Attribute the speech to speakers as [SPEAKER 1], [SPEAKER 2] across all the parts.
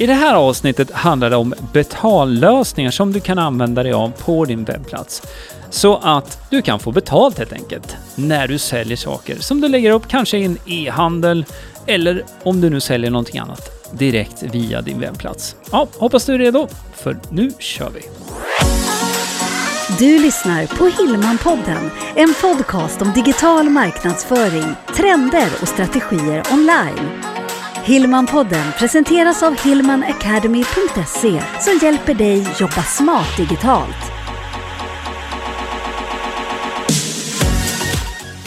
[SPEAKER 1] I det här avsnittet handlar det om betallösningar som du kan använda dig av på din webbplats. Så att du kan få betalt helt enkelt när du säljer saker som du lägger upp kanske i en e-handel eller om du nu säljer någonting annat direkt via din webbplats. Ja, hoppas du är redo, för nu kör vi!
[SPEAKER 2] Du lyssnar på Hillmanpodden, en podcast om digital marknadsföring, trender och strategier online. Hillmanpodden presenteras av hillmanacademy.se som hjälper dig jobba smart digitalt.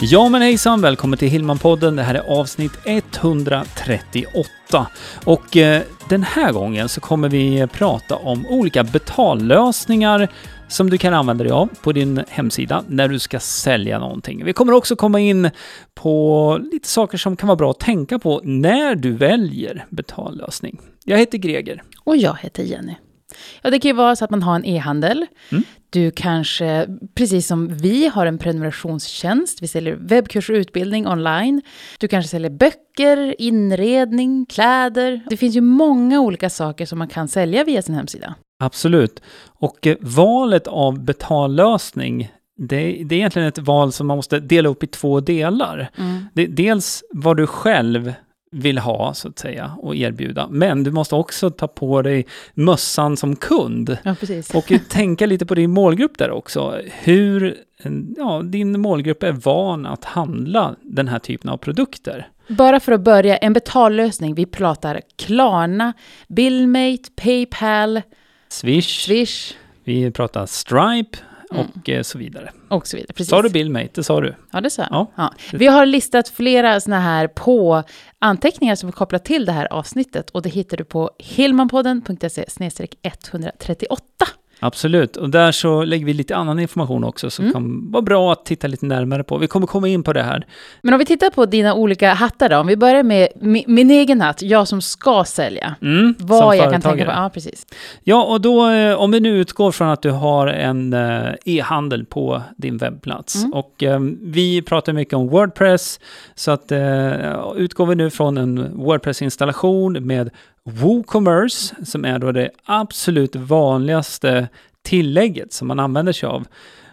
[SPEAKER 1] Ja men hejsan, välkommen till Hillmanpodden. Det här är avsnitt 138. Och eh, den här gången så kommer vi prata om olika betallösningar som du kan använda dig av på din hemsida när du ska sälja någonting. Vi kommer också komma in på lite saker som kan vara bra att tänka på när du väljer betallösning. Jag heter Greger.
[SPEAKER 3] Och jag heter Jenny. Ja, det kan ju vara så att man har en e-handel.
[SPEAKER 1] Mm.
[SPEAKER 3] Du kanske, precis som vi, har en prenumerationstjänst. Vi säljer webbkurser och utbildning online. Du kanske säljer böcker, inredning, kläder. Det finns ju många olika saker som man kan sälja via sin hemsida.
[SPEAKER 1] Absolut. Och eh, valet av betallösning, det, det är egentligen ett val som man måste dela upp i två delar.
[SPEAKER 3] Mm.
[SPEAKER 1] Det, dels vad du själv vill ha, så att säga, och erbjuda. Men du måste också ta på dig mössan som kund.
[SPEAKER 3] Ja.
[SPEAKER 1] Och tänka lite på din målgrupp där också. Hur ja, din målgrupp är van att handla den här typen av produkter.
[SPEAKER 3] Bara för att börja, en betallösning. Vi pratar Klarna, Billmate, Paypal,
[SPEAKER 1] Swish,
[SPEAKER 3] Swish
[SPEAKER 1] vi pratar Stripe
[SPEAKER 3] Mm.
[SPEAKER 1] och eh, så vidare.
[SPEAKER 3] och så vidare. Precis.
[SPEAKER 1] Sa du Billmate? Det sa du.
[SPEAKER 3] Ja, det sa jag.
[SPEAKER 1] Ja.
[SPEAKER 3] Ja. Vi har listat flera såna här på anteckningar som vi kopplar till det här avsnittet och det hittar du på hillmanpodden.se 138.
[SPEAKER 1] Absolut, och där så lägger vi lite annan information också som
[SPEAKER 3] Mm.
[SPEAKER 1] kan vara bra att titta lite närmare på. Vi kommer komma in på det här.
[SPEAKER 3] Men om vi tittar på dina olika hattar då, om vi börjar med mi- min egen hatt, jag som ska sälja.
[SPEAKER 1] Mm,
[SPEAKER 3] Vad jag kan tänka
[SPEAKER 1] företagare.
[SPEAKER 3] på. Ja, precis.
[SPEAKER 1] Ja, och då eh, om vi nu utgår från att du har en eh, e-handel på din webbplats.
[SPEAKER 3] Mm.
[SPEAKER 1] Och eh, vi pratar mycket om Wordpress, så att eh, utgår vi nu från en Wordpress-installation med WooCommerce, som är då det absolut vanligaste tillägget som man använder sig av.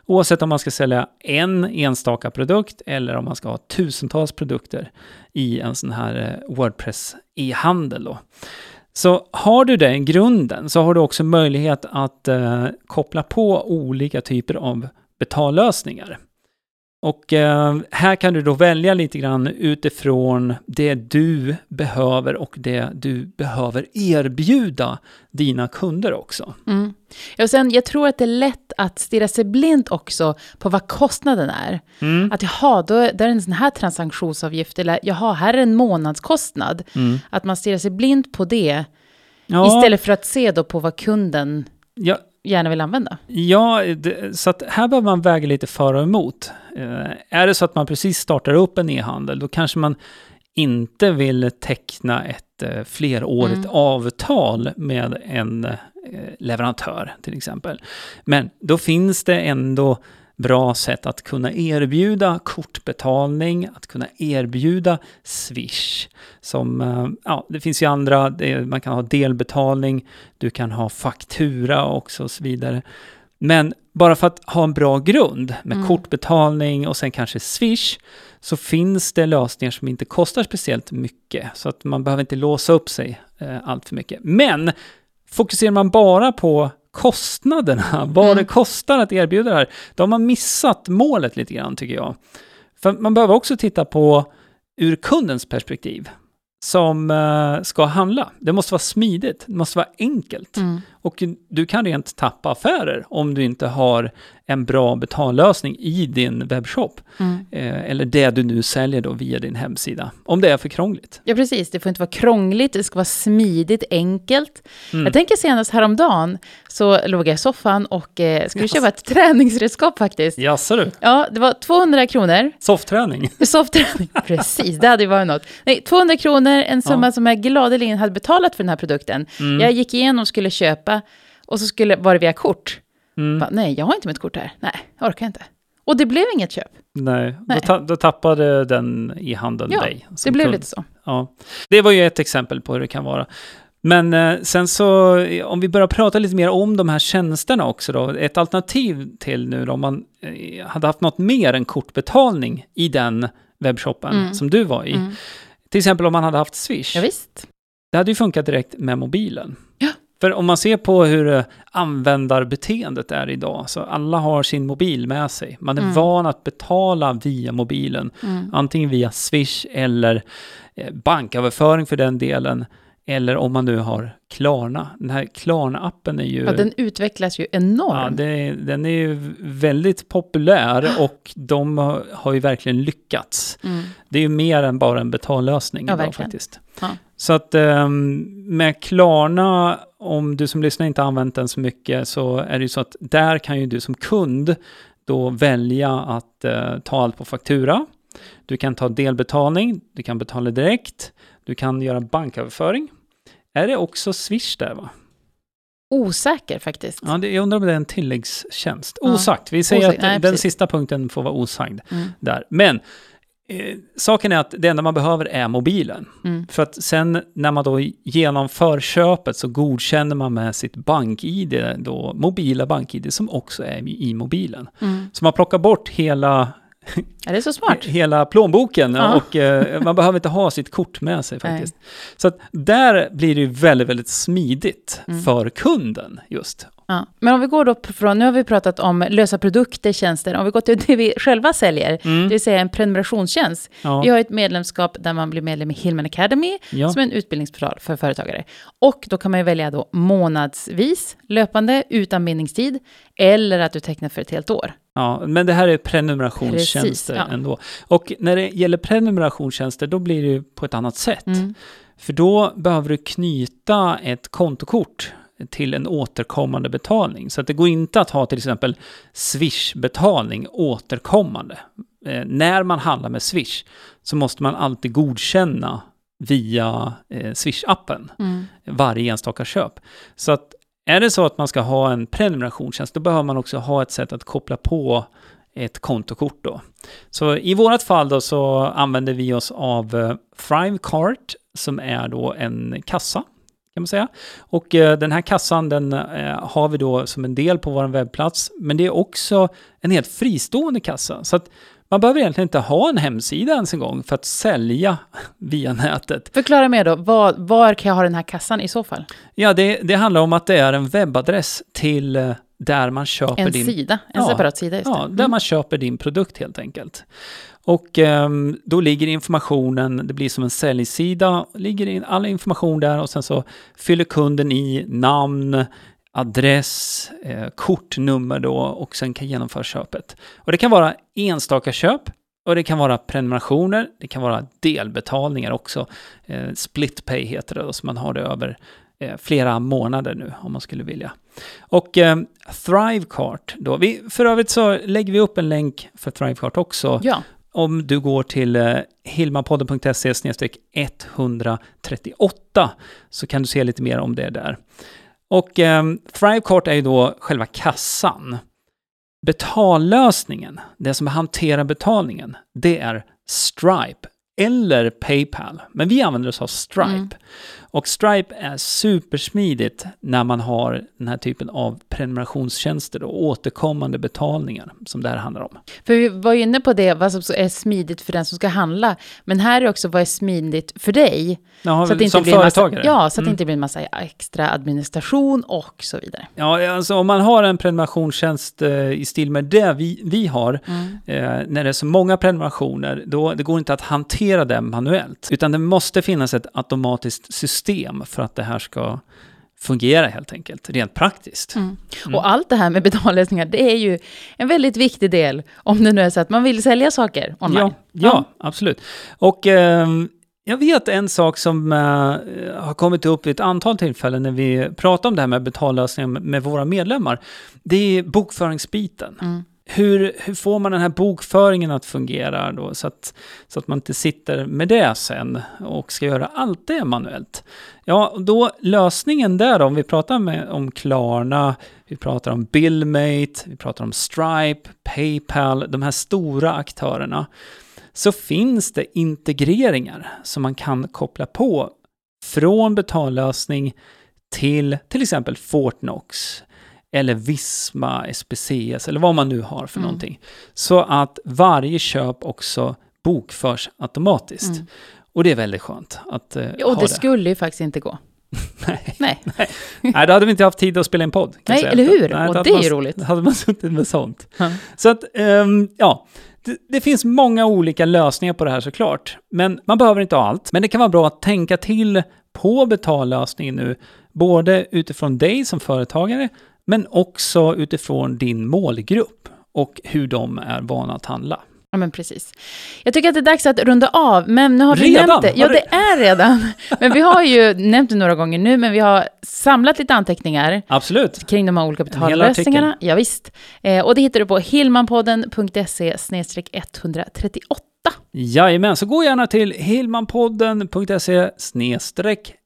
[SPEAKER 1] Oavsett om man ska sälja en enstaka produkt eller om man ska ha tusentals produkter i en sån här eh, Wordpress e-handel då. Så har du den grunden så har du också möjlighet att eh, koppla på olika typer av betallösningar. Och eh, här kan du då välja lite grann utifrån det du behöver och det du behöver erbjuda dina kunder också.
[SPEAKER 3] Mm. Ja, och sen, jag tror att det är lätt att stirra sig blind också på vad kostnaden är.
[SPEAKER 1] Mm.
[SPEAKER 3] Att jaha, då är det en sån här transaktionsavgift, eller jaha, här är en månadskostnad.
[SPEAKER 1] Mm.
[SPEAKER 3] Att man stirrar sig blind på det,
[SPEAKER 1] Ja,
[SPEAKER 3] istället för att se då på vad kunden
[SPEAKER 1] ja,
[SPEAKER 3] gärna vill använda.
[SPEAKER 1] Ja, det, så att här behöver man väga lite för och emot. Eh, är det så att man precis startar upp en e-handel, då kanske man inte vill teckna ett eh, flerårigt
[SPEAKER 3] Mm.
[SPEAKER 1] avtal med en eh, leverantör till exempel. Men då finns det ändå bra sätt att kunna erbjuda kortbetalning, att kunna erbjuda Swish. Som, eh, ja, det finns ju andra, man kan ha delbetalning, du kan ha faktura också och så vidare. Men bara för att ha en bra grund med
[SPEAKER 3] Mm.
[SPEAKER 1] kortbetalning och sen kanske Swish, så finns det lösningar som inte kostar speciellt mycket. Så att man behöver inte låsa upp sig eh, allt för mycket. Men fokuserar man bara på kostnaderna, vad
[SPEAKER 3] Mm.
[SPEAKER 1] det kostar att erbjuda det här, då har man missat målet lite grann tycker jag. För man behöver också titta på ur kundens perspektiv som eh, ska handla. Det måste vara smidigt, det måste vara enkelt.
[SPEAKER 3] Mm.
[SPEAKER 1] Och du kan rent tappa affärer om du inte har en bra betallösning i din webbshop.
[SPEAKER 3] Mm.
[SPEAKER 1] Eh, eller det du nu säljer då via din hemsida. Om det är för krångligt.
[SPEAKER 3] Ja, precis. Det får inte vara krångligt, det ska vara smidigt, enkelt.
[SPEAKER 1] Mm.
[SPEAKER 3] Jag tänker senast häromdagen så låg jag i soffan och eh, skulle
[SPEAKER 1] Yes.
[SPEAKER 3] köpa ett träningsredskap faktiskt.
[SPEAKER 1] Jaså du?
[SPEAKER 3] Ja, det var 200 kronor.
[SPEAKER 1] Softträning?
[SPEAKER 3] Softträning, precis, det hade ju varit något. Nej, 200 kronor, en summa som jag gladeligen hade betalat för den här produkten.
[SPEAKER 1] Mm.
[SPEAKER 3] Jag gick igenom och skulle köpa och så skulle, var det via kort.
[SPEAKER 1] Mm.
[SPEAKER 3] Bara, nej, jag har inte mitt kort här. Nej, jag orkar inte. Och det blev inget köp.
[SPEAKER 1] Nej,
[SPEAKER 3] Nej.
[SPEAKER 1] Då, ta, då tappade den i handeln
[SPEAKER 3] Ja,
[SPEAKER 1] dig.
[SPEAKER 3] Det blev
[SPEAKER 1] kund.
[SPEAKER 3] lite så.
[SPEAKER 1] Ja. Det var ju ett exempel på hur det kan vara. Men eh, sen så, eh, om vi börjar prata lite mer om de här tjänsterna också då. Ett alternativ till nu då, om man eh, hade haft något mer än kortbetalning i den webbshoppen
[SPEAKER 3] Mm.
[SPEAKER 1] som du var i.
[SPEAKER 3] Mm.
[SPEAKER 1] Till exempel om man hade haft Swish.
[SPEAKER 3] Ja, visst.
[SPEAKER 1] Det hade ju funkat direkt med mobilen.
[SPEAKER 3] Ja.
[SPEAKER 1] För om man ser på hur eh, användarbeteendet är idag, så alla har sin mobil med sig. Man är
[SPEAKER 3] Mm.
[SPEAKER 1] van att betala via mobilen,
[SPEAKER 3] Mm.
[SPEAKER 1] antingen via Swish eller eh, banköverföring för den delen, eller om man nu har Klarna. Den här Klarna-appen är ju...
[SPEAKER 3] Ja, den utvecklas ju enormt.
[SPEAKER 1] Ja, det, den är ju väldigt populär och de har, har ju verkligen lyckats.
[SPEAKER 3] Mm.
[SPEAKER 1] Det är ju mer än bara en betallösning
[SPEAKER 3] Ja,
[SPEAKER 1] idag
[SPEAKER 3] verkligen.
[SPEAKER 1] faktiskt.
[SPEAKER 3] Ja.
[SPEAKER 1] Så att ehm, med Klarna, om du som lyssnar inte använt den så mycket, så är det ju så att där kan ju du som kund då välja att eh, ta allt på faktura. Du kan ta delbetalning, du kan betala direkt, du kan göra banköverföring. Är det också Swish där va?
[SPEAKER 3] Osäker faktiskt.
[SPEAKER 1] Ja, det, jag undrar om det är en tilläggstjänst. Osagt, vi säger
[SPEAKER 3] Osagt,
[SPEAKER 1] att
[SPEAKER 3] nej,
[SPEAKER 1] den
[SPEAKER 3] precis.
[SPEAKER 1] sista punkten får vara osagd
[SPEAKER 3] Mm.
[SPEAKER 1] där. Men eh, saken är att det enda man behöver är mobilen.
[SPEAKER 3] Mm.
[SPEAKER 1] För att sen när man då genomför köpet så godkänner man med sitt bank-id, då mobila bank-id som också är i, mobilen.
[SPEAKER 3] Mm.
[SPEAKER 1] Så man plockar bort hela,
[SPEAKER 3] Ja, det är så smart.
[SPEAKER 1] hela plånboken
[SPEAKER 3] Ja.
[SPEAKER 1] och eh, man behöver inte ha sitt kort med sig faktiskt. Så att där blir det ju väldigt, väldigt smidigt
[SPEAKER 3] Mm.
[SPEAKER 1] för kunden just.
[SPEAKER 3] Ja. Men om vi går då från, nu har vi pratat om lösa produkter, tjänster, om vi går till det vi själva säljer,
[SPEAKER 1] Mm.
[SPEAKER 3] det vill säga en prenumerationstjänst.
[SPEAKER 1] Ja.
[SPEAKER 3] Vi har ett medlemskap där man blir medlem i Hillman Academy,
[SPEAKER 1] Ja.
[SPEAKER 3] som är en utbildningsportal för företagare. Och då kan man ju välja då månadsvis, löpande, utan bindningstid, eller att du tecknar för ett helt år.
[SPEAKER 1] Ja, men det här är prenumerationstjänster
[SPEAKER 3] Precis,
[SPEAKER 1] ändå. Och när det gäller prenumerationstjänster, då blir det ju på ett annat sätt.
[SPEAKER 3] Mm.
[SPEAKER 1] För då behöver du knyta ett kontokort till en återkommande betalning. Så att det går inte att ha till exempel Swish-betalning återkommande. Eh, när man handlar med Swish så måste man alltid godkänna via eh, Swish-appen
[SPEAKER 3] Mm.
[SPEAKER 1] varje enstaka köp. Så att är det så att man ska ha en prenumerationstjänst, då behöver man också ha ett sätt att koppla på ett kontokort då. Så i vårat fall då så använder vi oss av eh, Thrivecart som är då en kassa kan man säga. Och eh, den här kassan den eh, har vi då som en del på vår webbplats, men det är också en helt fristående kassa. Så att man behöver egentligen inte ha en hemsida ens en gång för att sälja via nätet.
[SPEAKER 3] Förklara mer då, var, var kan jag ha den här kassan i så fall?
[SPEAKER 1] Ja, det, det handlar om att det är en webbadress till eh, där man köper
[SPEAKER 3] En
[SPEAKER 1] din...
[SPEAKER 3] sida, en
[SPEAKER 1] Ja,
[SPEAKER 3] separat sida just
[SPEAKER 1] Ja,
[SPEAKER 3] det.
[SPEAKER 1] där
[SPEAKER 3] Mm.
[SPEAKER 1] man köper din produkt helt enkelt. Och ehm, då ligger informationen, det blir som en säljsida, ligger in all information där och sen så fyller kunden i namn, adress, eh, kortnummer då och sen kan genomföra köpet. Och det kan vara enstaka köp och det kan vara prenumerationer, det kan vara delbetalningar också. Eh, split pay heter det då, så man har det över flera månader nu om man skulle vilja. Och eh, Thrivecart då, vi, för övrigt så lägger vi upp en länk för Thrivecart också.
[SPEAKER 3] Ja,
[SPEAKER 1] Om du går till eh, hilmapodden.se 138 så kan du se lite mer om det där. Och eh, Thrivecart är ju då själva kassan. Betallösningen, det som hanterar betalningen, det är Stripe eller Paypal. Men vi använder oss av Stripe.
[SPEAKER 3] Mm.
[SPEAKER 1] Och Stripe är supersmidigt när man har den här typen av prenumerationstjänster och återkommande betalningar som det här handlar om.
[SPEAKER 3] för vi var ju inne på det, vad som är smidigt för den som ska handla. Men här är också vad är smidigt för dig.
[SPEAKER 1] Ja,
[SPEAKER 3] Så att det inte
[SPEAKER 1] som
[SPEAKER 3] blir en massa,
[SPEAKER 1] företagare.
[SPEAKER 3] ja, så att det
[SPEAKER 1] Mm.
[SPEAKER 3] inte blir en massa extra administration och så vidare.
[SPEAKER 1] Ja, alltså om man har en prenumerationstjänst eh, i stil med det vi, vi har,
[SPEAKER 3] Mm.
[SPEAKER 1] eh, när det är så många prenumerationer, då det går inte att hantera det manuellt. Utan det måste finnas ett automatiskt system för att det här ska fungera helt enkelt, rent praktiskt.
[SPEAKER 3] Mm. Och allt det här med betallösningar, det är ju en väldigt viktig del om det nu är så att man vill sälja saker online.
[SPEAKER 1] Ja, ja, absolut. Och ehm, jag vet en sak som eh, har kommit upp vid ett antal tillfällen när vi pratar om det här med betallösningar med, med våra medlemmar. Det är bokföringsbiten. Hur, hur får man den här bokföringen att fungera då så att, så att man inte sitter med det sen och ska göra allt det manuellt? Ja, då lösningen där då, om vi pratar med, om Klarna, vi pratar om Billmate, vi pratar om Stripe, Paypal, de här stora aktörerna, så finns det integreringar som man kan koppla på från betallösning till till exempel Fortnox eller Visma, SPCS eller vad man nu har för
[SPEAKER 3] Mm.
[SPEAKER 1] någonting. Så att varje köp också bokförs automatiskt.
[SPEAKER 3] Mm.
[SPEAKER 1] Och det är väldigt skönt att eh,
[SPEAKER 3] Och
[SPEAKER 1] ha
[SPEAKER 3] det
[SPEAKER 1] det.
[SPEAKER 3] skulle ju faktiskt inte gå.
[SPEAKER 1] Nej.
[SPEAKER 3] Nej,
[SPEAKER 1] Nej, då hade vi inte haft tid att spela in podd.
[SPEAKER 3] Nej eller hur?
[SPEAKER 1] Nej,
[SPEAKER 3] och det är ju roligt.
[SPEAKER 1] Då hade man suttit med sånt.
[SPEAKER 3] Ja.
[SPEAKER 1] Så att, ehm, ja, det, det finns många olika lösningar på det här såklart. Men man behöver inte ha allt. Men det kan vara bra att tänka till på betallösningen nu, både utifrån dig som företagare, men också utifrån din målgrupp och hur de är vana att handla.
[SPEAKER 3] Ja, men precis. Jag tycker att det är dags att runda av, men nu har du
[SPEAKER 1] Redan?
[SPEAKER 3] nämnt det. Ja, det är redan. Men vi har ju nämnt det några gånger nu, men vi har samlat lite anteckningar
[SPEAKER 1] Absolut.
[SPEAKER 3] kring de här olika betallösningarna. Ja, visst. Eh, och det hittar du på hillmanpodden.se 138.
[SPEAKER 1] Jajamän, så gå gärna till hillmanpodden.se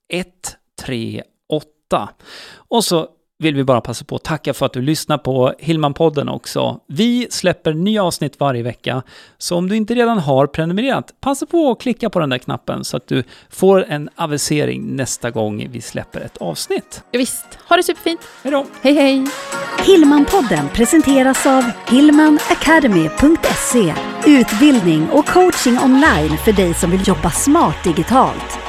[SPEAKER 1] 138. Och så vill vi bara passa på att tacka för att du lyssnar på Hillmanpodden också. Vi släpper nya avsnitt varje vecka, så om du inte redan har prenumererat, passa på att klicka på den där knappen så att du får en avisering nästa gång vi släpper ett avsnitt.
[SPEAKER 3] Ja, visst. Ha det superfint.
[SPEAKER 1] Hej då!
[SPEAKER 3] Hej, hej!
[SPEAKER 2] Hillmanpodden presenteras av hillmanacademy.se Utbildning och coaching online för dig som vill jobba smart digitalt.